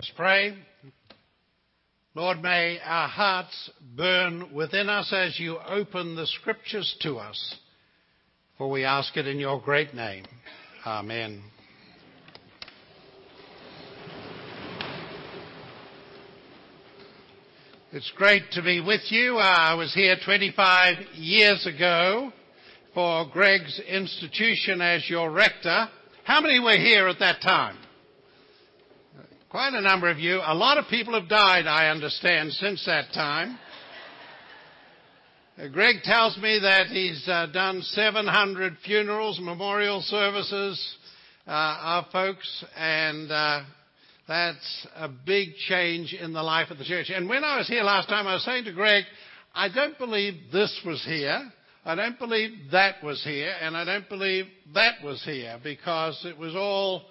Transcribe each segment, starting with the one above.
Let's pray. Lord, may our hearts burn within us as you open the scriptures to us, for we ask it in your great name. Amen. It's great to be with you. Uh, I was here 25 years ago for Greg's institution as your rector. How many were here at that time? Quite a number of you. A lot of people have died, I understand, since that time. Uh, Greg tells me that he's uh, done 700 funerals, memorial services, uh, our folks, and uh, that's a big change in the life of the church. And when I was here last time, I was saying to Greg, I don't believe this was here. I don't believe that was here, and I don't believe that was here, because it was all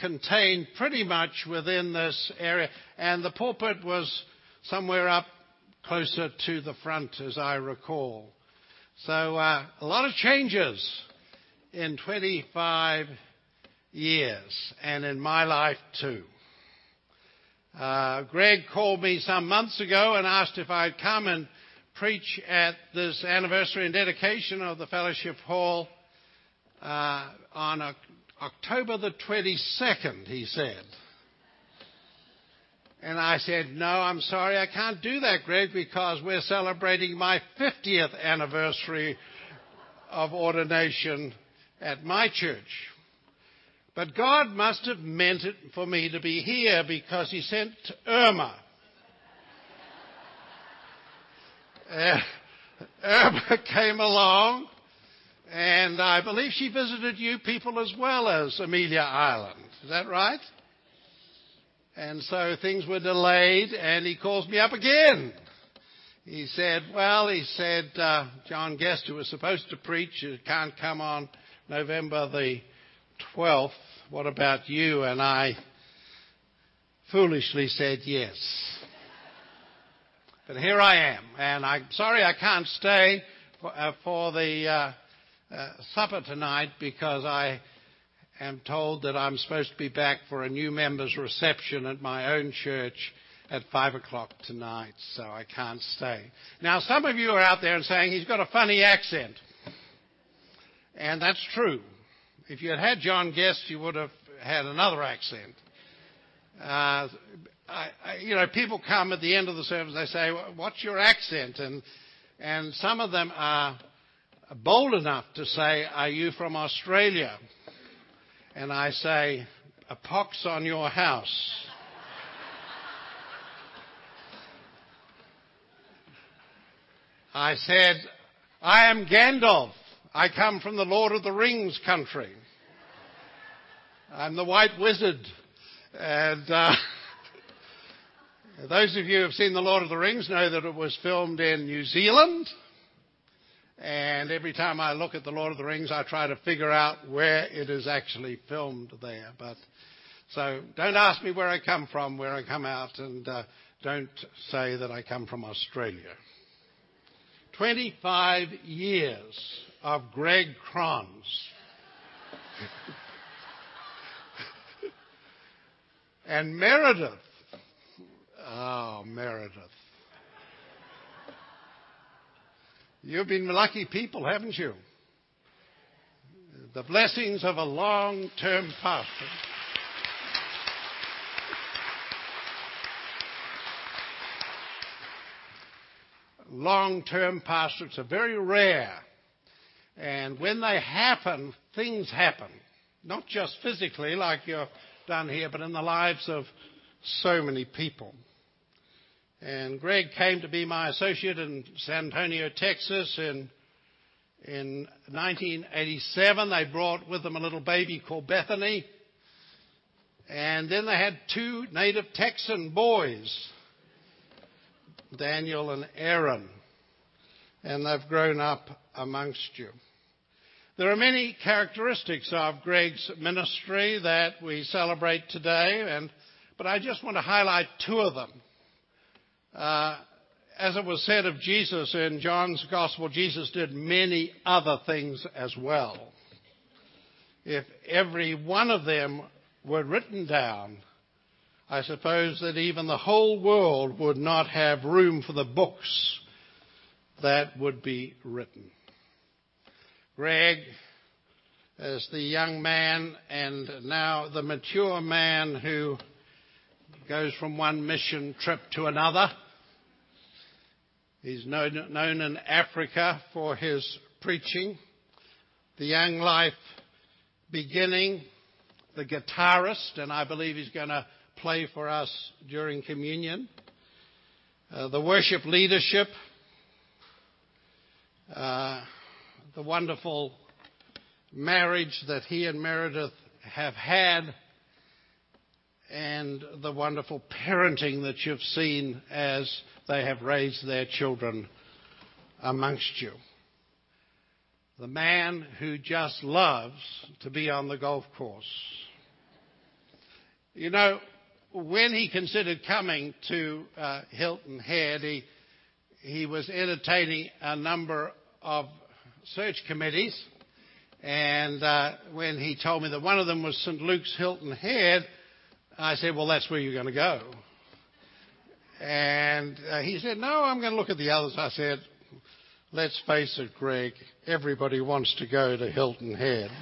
contained pretty much within this area. And the pulpit was somewhere up closer to the front, as I recall. So uh, a lot of changes in 25 years, and in my life too. Uh, Greg called me some months ago and asked if I'd come and preach at this anniversary and dedication of the Fellowship Hall uh, on October the 22nd, he said. And I said, No, I'm sorry, I can't do that, Greg, because we're celebrating my 50th anniversary of ordination at my church. But God must have meant it for me to be here because He sent Irma. Uh, Irma came along and I believe she visited you people as well as Amelia Island. Is that right? And so things were delayed, and he calls me up again. He said, Well, he said, uh, John Guest, who was supposed to preach, can't come on November the 12th. What about you? And I foolishly said yes. But here I am, and I'm sorry I can't stay for, uh, for the uh, supper tonight because I am told that I'm supposed to be back for a new members reception at my own church at five o'clock tonight, so I can't stay. Now, some of you are out there and saying he's got a funny accent, and that's true. If you had had John Guest, you would have had another accent. Uh, I, I, you know, people come at the end of the service, they say, "What's your accent?" and and some of them are bold enough to say, Are you from Australia? And I say, A pox on your house. I said, I am Gandalf. I come from the Lord of the Rings country. I'm the White Wizard. And uh, those of you who have seen The Lord of the Rings know that it was filmed in New Zealand and every time I look at The Lord of the Rings, I try to figure out where it is actually filmed there. But so don't ask me where I come from, where I come out, and uh, don't say that I come from Australia. 25 years of Greg Kronz. and Meredith. Oh, Meredith. You've been lucky people, haven't you? The blessings of a long term pastor. Long term pastorates are very rare. And when they happen, things happen. Not just physically, like you've done here, but in the lives of so many people. And Greg came to be my associate in San Antonio, Texas in, in 1987. They brought with them a little baby called Bethany. And then they had two native Texan boys, Daniel and Aaron. And they've grown up amongst you. There are many characteristics of Greg's ministry that we celebrate today, and, but I just want to highlight two of them. Uh, as it was said of Jesus in John's Gospel, Jesus did many other things as well. If every one of them were written down, I suppose that even the whole world would not have room for the books that would be written. Greg, as the young man and now the mature man who goes from one mission trip to another, He's known, known in Africa for his preaching. The Young Life beginning, the guitarist, and I believe he's going to play for us during communion. Uh, the worship leadership, uh, the wonderful marriage that he and Meredith have had, and the wonderful parenting that you've seen as they have raised their children amongst you. The man who just loves to be on the golf course. You know, when he considered coming to uh, Hilton Head, he, he was entertaining a number of search committees. And uh, when he told me that one of them was St. Luke's Hilton Head, I said, Well, that's where you're going to go. And uh, he said, No, I'm going to look at the others. I said, Let's face it, Greg, everybody wants to go to Hilton Head.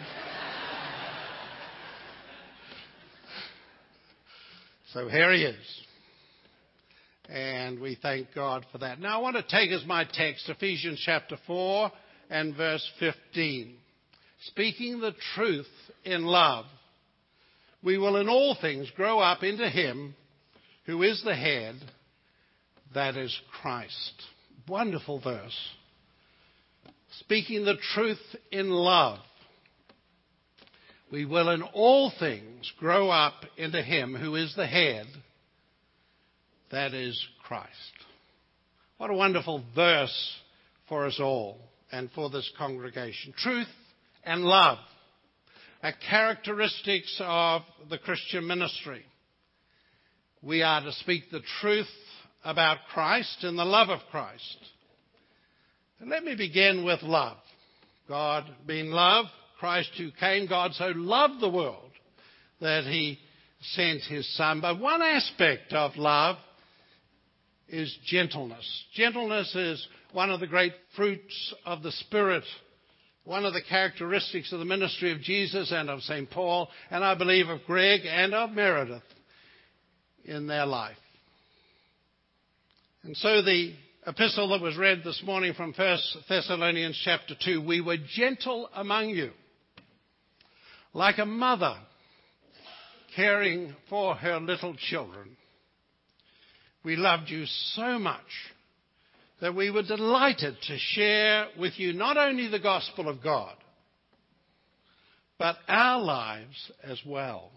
so here he is. And we thank God for that. Now I want to take as my text Ephesians chapter 4 and verse 15. Speaking the truth in love, we will in all things grow up into Him who is the head that is Christ. Wonderful verse. Speaking the truth in love, we will in all things grow up into Him who is the head, that is Christ. What a wonderful verse for us all and for this congregation. Truth and love characteristics of the Christian ministry. We are to speak the truth about Christ and the love of Christ. And let me begin with love. God being love, Christ who came, God so loved the world that he sent his son. But one aspect of love is gentleness. Gentleness is one of the great fruits of the Spirit, one of the characteristics of the ministry of Jesus and of St. Paul, and I believe of Greg and of Meredith in their life. And so the epistle that was read this morning from 1 Thessalonians chapter 2, we were gentle among you, like a mother caring for her little children. We loved you so much that we were delighted to share with you not only the gospel of God, but our lives as well,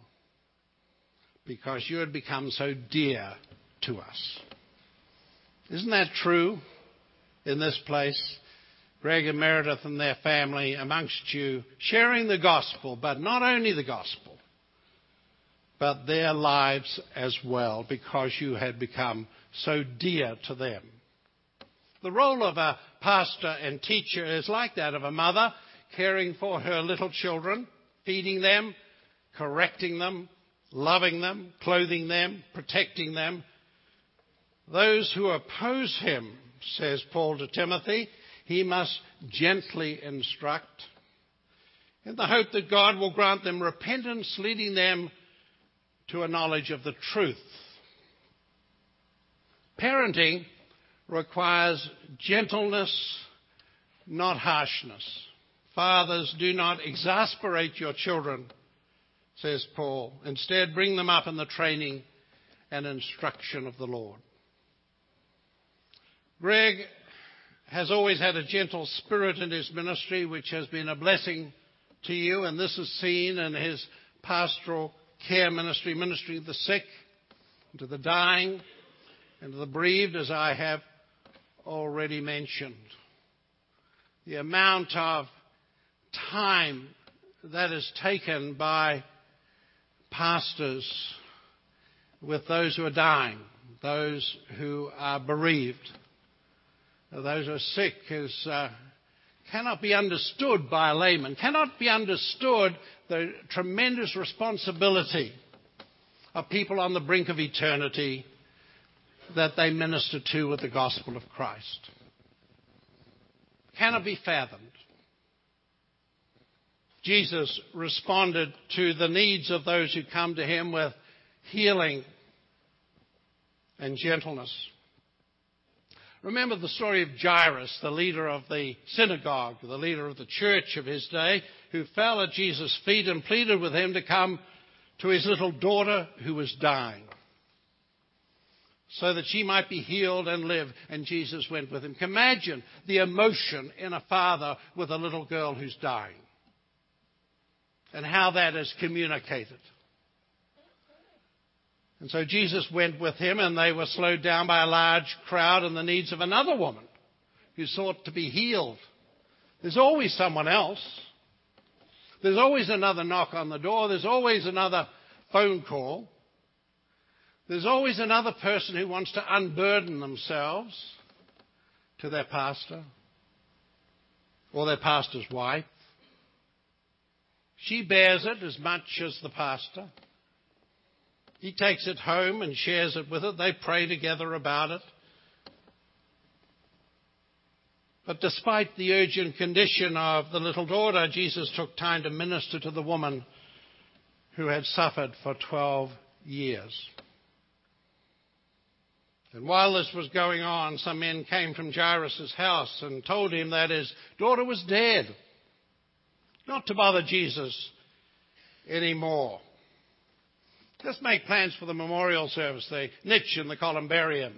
because you had become so dear to us. Isn't that true in this place? Greg and Meredith and their family amongst you sharing the gospel, but not only the gospel, but their lives as well, because you had become so dear to them. The role of a pastor and teacher is like that of a mother caring for her little children, feeding them, correcting them, loving them, clothing them, protecting them, those who oppose him, says Paul to Timothy, he must gently instruct in the hope that God will grant them repentance, leading them to a knowledge of the truth. Parenting requires gentleness, not harshness. Fathers, do not exasperate your children, says Paul. Instead, bring them up in the training and instruction of the Lord. Greg has always had a gentle spirit in his ministry, which has been a blessing to you, and this is seen in his pastoral care ministry, ministering to the sick, to the dying, and to the bereaved, as I have already mentioned. The amount of time that is taken by pastors with those who are dying, those who are bereaved, those who are sick is, uh, cannot be understood by a layman, cannot be understood the tremendous responsibility of people on the brink of eternity that they minister to with the gospel of Christ. Cannot be fathomed. Jesus responded to the needs of those who come to him with healing and gentleness. Remember the story of Jairus, the leader of the synagogue, the leader of the church of his day, who fell at Jesus' feet and pleaded with him to come to his little daughter who was dying so that she might be healed and live. And Jesus went with him. Imagine the emotion in a father with a little girl who's dying and how that is communicated. And so Jesus went with him, and they were slowed down by a large crowd and the needs of another woman who sought to be healed. There's always someone else. There's always another knock on the door. There's always another phone call. There's always another person who wants to unburden themselves to their pastor or their pastor's wife. She bears it as much as the pastor. He takes it home and shares it with her. They pray together about it. But despite the urgent condition of the little daughter, Jesus took time to minister to the woman who had suffered for 12 years. And while this was going on, some men came from Jairus' house and told him that his daughter was dead not to bother Jesus anymore. Just make plans for the memorial service, the niche in the columbarium.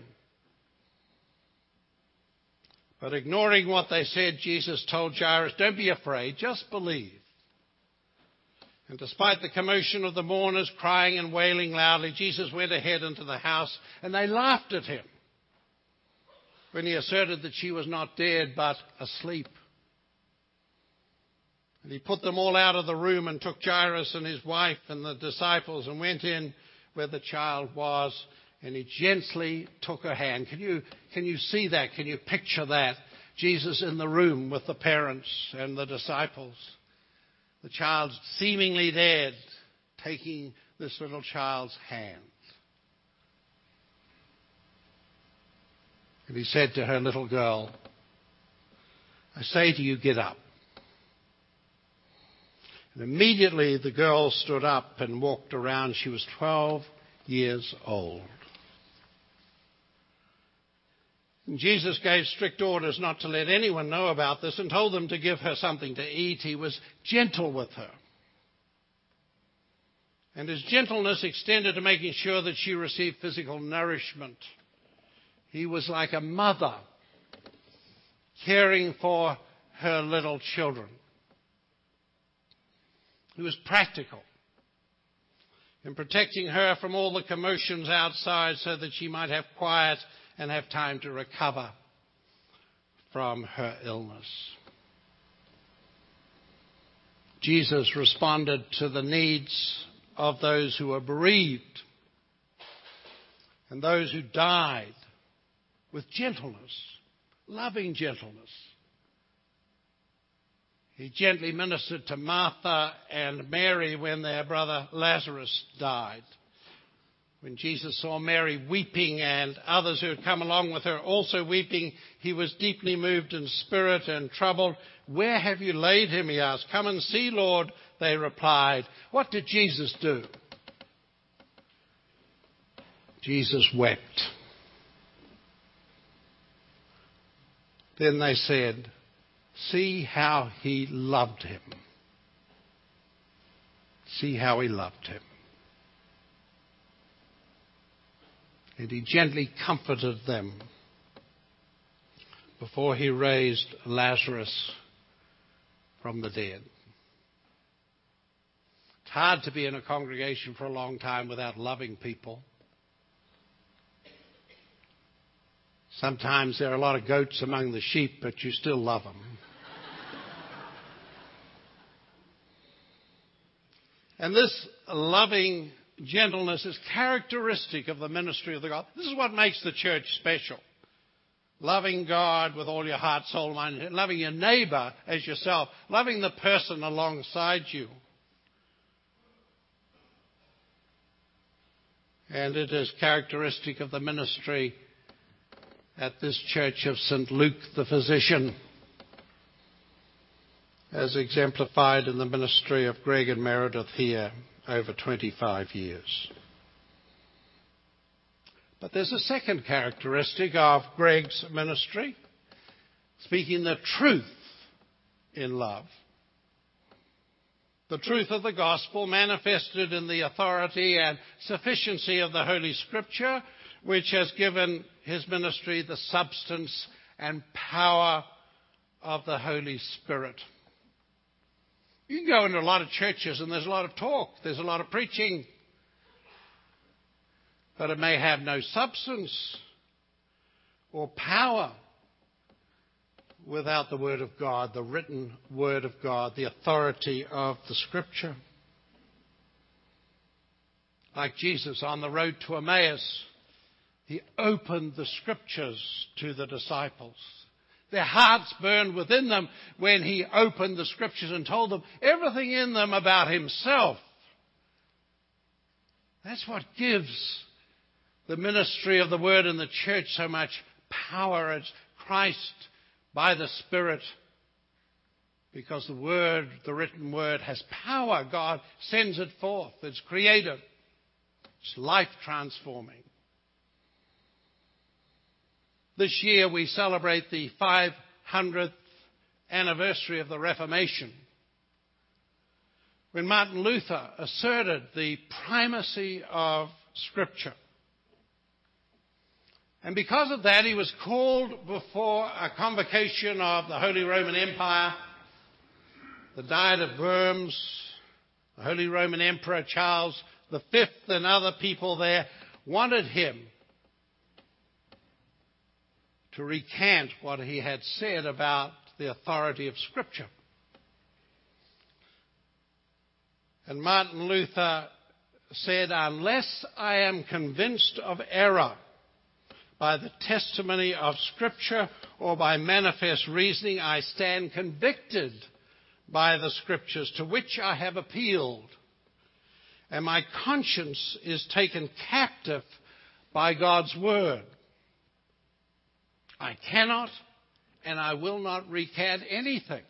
But ignoring what they said, Jesus told Jairus, Don't be afraid, just believe. And despite the commotion of the mourners crying and wailing loudly, Jesus went ahead into the house and they laughed at him when he asserted that she was not dead but asleep. And he put them all out of the room and took Jairus and his wife and the disciples and went in where the child was and he gently took her hand. Can you, can you see that? Can you picture that? Jesus in the room with the parents and the disciples. The child seemingly dead, taking this little child's hand. And he said to her little girl, I say to you, get up. And immediately the girl stood up and walked around. She was 12 years old. And Jesus gave strict orders not to let anyone know about this and told them to give her something to eat. He was gentle with her. And his gentleness extended to making sure that she received physical nourishment. He was like a mother caring for her little children. He was practical in protecting her from all the commotions outside so that she might have quiet and have time to recover from her illness. Jesus responded to the needs of those who were bereaved and those who died with gentleness, loving gentleness. He gently ministered to Martha and Mary when their brother Lazarus died. When Jesus saw Mary weeping and others who had come along with her also weeping, he was deeply moved in spirit and troubled. Where have you laid him? He asked. Come and see, Lord, they replied. What did Jesus do? Jesus wept. Then they said, See how he loved him. See how he loved him. And he gently comforted them before he raised Lazarus from the dead. It's hard to be in a congregation for a long time without loving people. Sometimes there are a lot of goats among the sheep, but you still love them. and this loving gentleness is characteristic of the ministry of the God. This is what makes the church special. Loving God with all your heart, soul, mind, loving your neighbor as yourself, loving the person alongside you. and it is characteristic of the ministry at this church of St. Luke the physician, as exemplified in the ministry of Greg and Meredith here over 25 years. But there's a second characteristic of Greg's ministry, speaking the truth in love. The truth of the gospel manifested in the authority and sufficiency of the Holy Scripture, which has given his ministry the substance and power of the Holy Spirit. You can go into a lot of churches and there's a lot of talk, there's a lot of preaching, but it may have no substance or power without the Word of God, the written Word of God, the authority of the Scripture. Like Jesus on the road to Emmaus, he opened the Scriptures to the disciples. Their hearts burned within them when he opened the Scriptures and told them everything in them about himself. That's what gives the ministry of the Word in the church so much power. It's Christ by the Spirit. Because the Word, the written Word, has power. God sends it forth. It's creative. It's life transforming. This year we celebrate the 500th anniversary of the Reformation when Martin Luther asserted the primacy of Scripture. And because of that, he was called before a convocation of the Holy Roman Empire, the Diet of Worms, the Holy Roman Emperor Charles V, and other people there wanted him to recant what he had said about the authority of Scripture. And Martin Luther said, Unless I am convinced of error, by the testimony of Scripture or by manifest reasoning, I stand convicted by the Scriptures to which I have appealed. And my conscience is taken captive by God's Word. I cannot and I will not recant anything.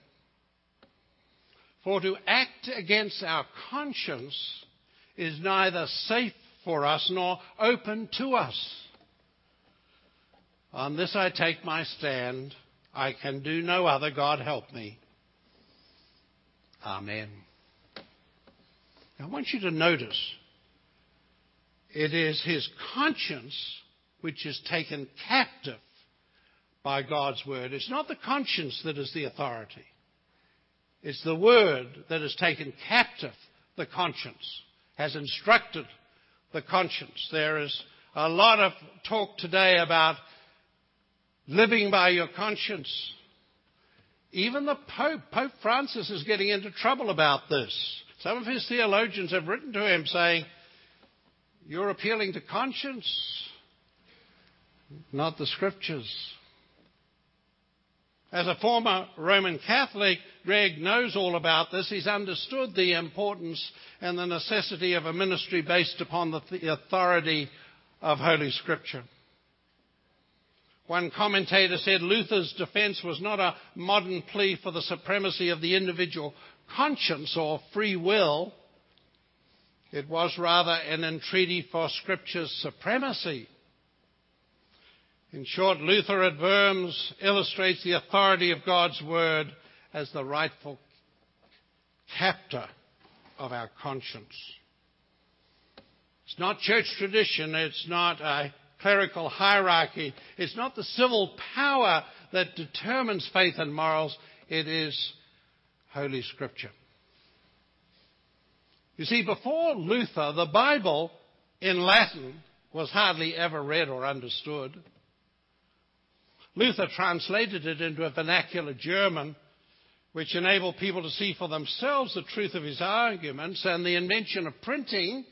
For to act against our conscience is neither safe for us nor open to us. On this I take my stand. I can do no other. God help me. Amen. I want you to notice it is his conscience which is taken captive by God's word. It's not the conscience that is the authority. It's the word that has taken captive the conscience, has instructed the conscience. There is a lot of talk today about living by your conscience. Even the Pope, Pope Francis, is getting into trouble about this. Some of his theologians have written to him saying, You're appealing to conscience, not the scriptures. As a former Roman Catholic, Greg knows all about this. He's understood the importance and the necessity of a ministry based upon the authority of Holy Scripture. One commentator said Luther's defense was not a modern plea for the supremacy of the individual conscience or free will. It was rather an entreaty for Scripture's supremacy. In short, Luther at Worms illustrates the authority of God's Word as the rightful captor of our conscience. It's not church tradition, it's not a clerical hierarchy. It's not the civil power that determines faith and morals, it is Holy Scripture. You see, before Luther, the Bible in Latin was hardly ever read or understood. Luther translated it into a vernacular German, which enabled people to see for themselves the truth of his arguments, and the invention of printing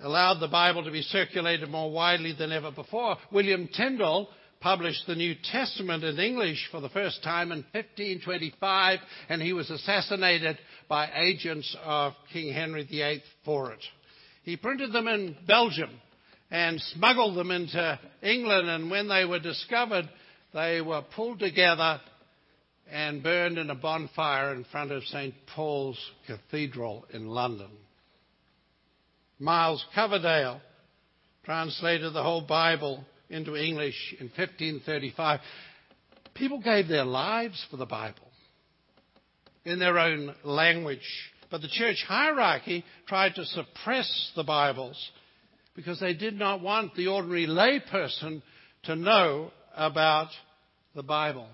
allowed the Bible to be circulated more widely than ever before. William Tyndale published the New Testament in English for the first time in 1525, and he was assassinated by agents of King Henry VIII for it. He printed them in Belgium and smuggled them into England, and when they were discovered, they were pulled together and burned in a bonfire in front of St. Paul's Cathedral in London. Miles Coverdale translated the whole Bible into English in 1535. People gave their lives for the Bible in their own language. But the church hierarchy tried to suppress the Bibles because they did not want the ordinary layperson to know about the Bible.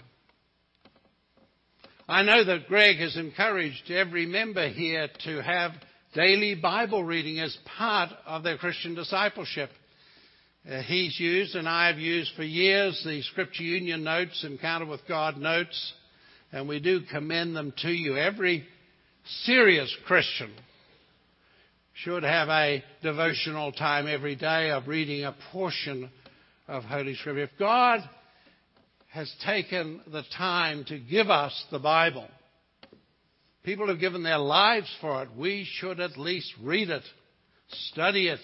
I know that Greg has encouraged every member here to have daily Bible reading as part of their Christian discipleship. Uh, he's used and I have used for years the Scripture Union notes, Encounter with God notes, and we do commend them to you. Every serious Christian should have a devotional time every day of reading a portion of Holy Scripture. If God has taken the time to give us the Bible. People have given their lives for it. We should at least read it, study it,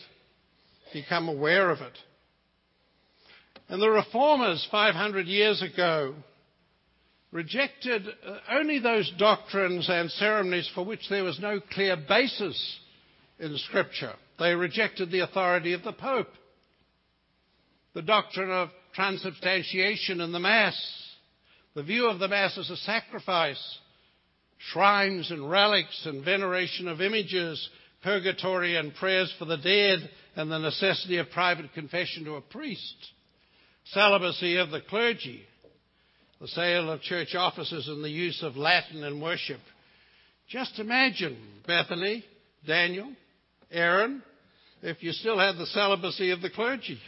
become aware of it. And the reformers 500 years ago rejected uh, only those doctrines and ceremonies for which there was no clear basis in Scripture. They rejected the authority of the Pope, the doctrine of transubstantiation in the Mass, the view of the Mass as a sacrifice, shrines and relics and veneration of images, purgatory and prayers for the dead, and the necessity of private confession to a priest, celibacy of the clergy, the sale of church offices and the use of Latin in worship. Just imagine, Bethany, Daniel, Aaron, if you still had the celibacy of the clergy.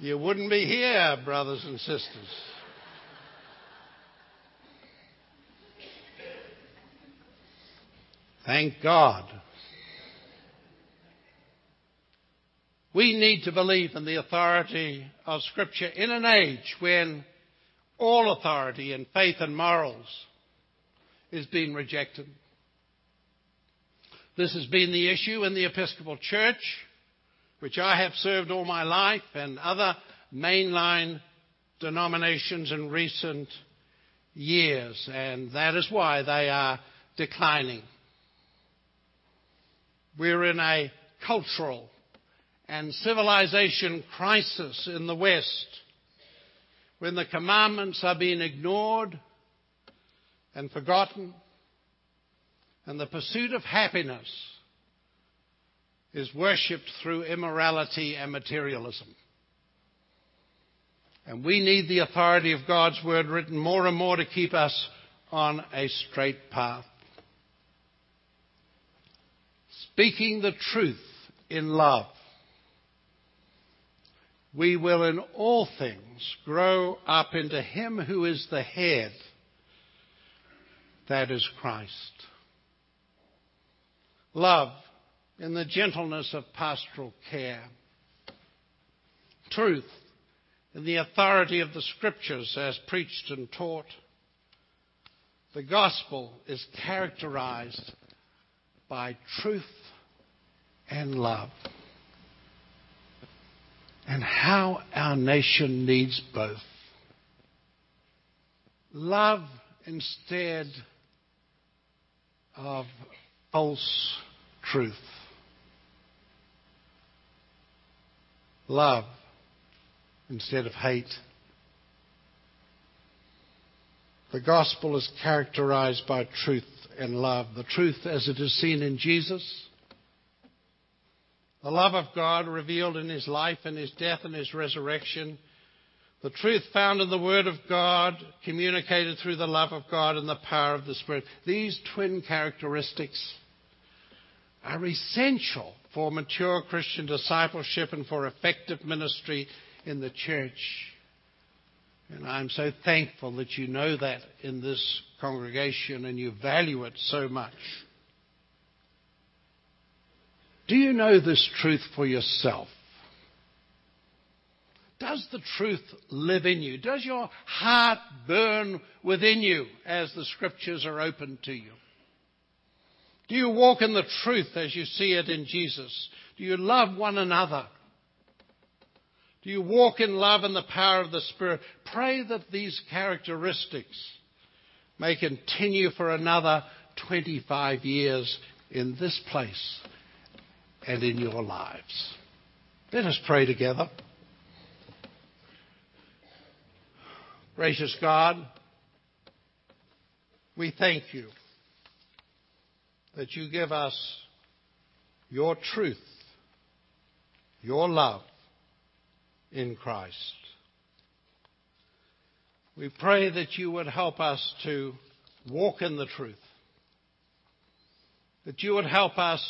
You wouldn't be here, brothers and sisters. Thank God. We need to believe in the authority of Scripture in an age when all authority in faith and morals is being rejected. This has been the issue in the Episcopal Church which I have served all my life, and other mainline denominations in recent years, and that is why they are declining. We're in a cultural and civilization crisis in the West when the commandments are being ignored and forgotten, and the pursuit of happiness is worshipped through immorality and materialism. And we need the authority of God's Word written more and more to keep us on a straight path. Speaking the truth in love, we will in all things grow up into Him who is the head, that is Christ. Love in the gentleness of pastoral care. Truth in the authority of the scriptures as preached and taught. The gospel is characterized by truth and love. And how our nation needs both. Love instead of false truth. love instead of hate. The gospel is characterized by truth and love. The truth as it is seen in Jesus. The love of God revealed in his life and his death and his resurrection. The truth found in the Word of God, communicated through the love of God and the power of the Spirit. These twin characteristics are essential for mature Christian discipleship and for effective ministry in the church. And I'm so thankful that you know that in this congregation and you value it so much. Do you know this truth for yourself? Does the truth live in you? Does your heart burn within you as the scriptures are opened to you? Do you walk in the truth as you see it in Jesus? Do you love one another? Do you walk in love and the power of the Spirit? Pray that these characteristics may continue for another 25 years in this place and in your lives. Let us pray together. Gracious God, we thank you that you give us your truth, your love in Christ. We pray that you would help us to walk in the truth, that you would help us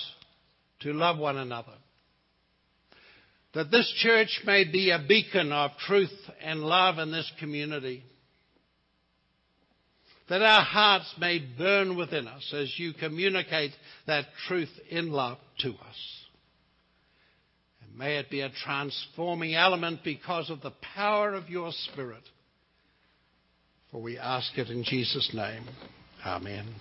to love one another, that this church may be a beacon of truth and love in this community, that our hearts may burn within us as you communicate that truth in love to us. And may it be a transforming element because of the power of your Spirit. For we ask it in Jesus' name. Amen.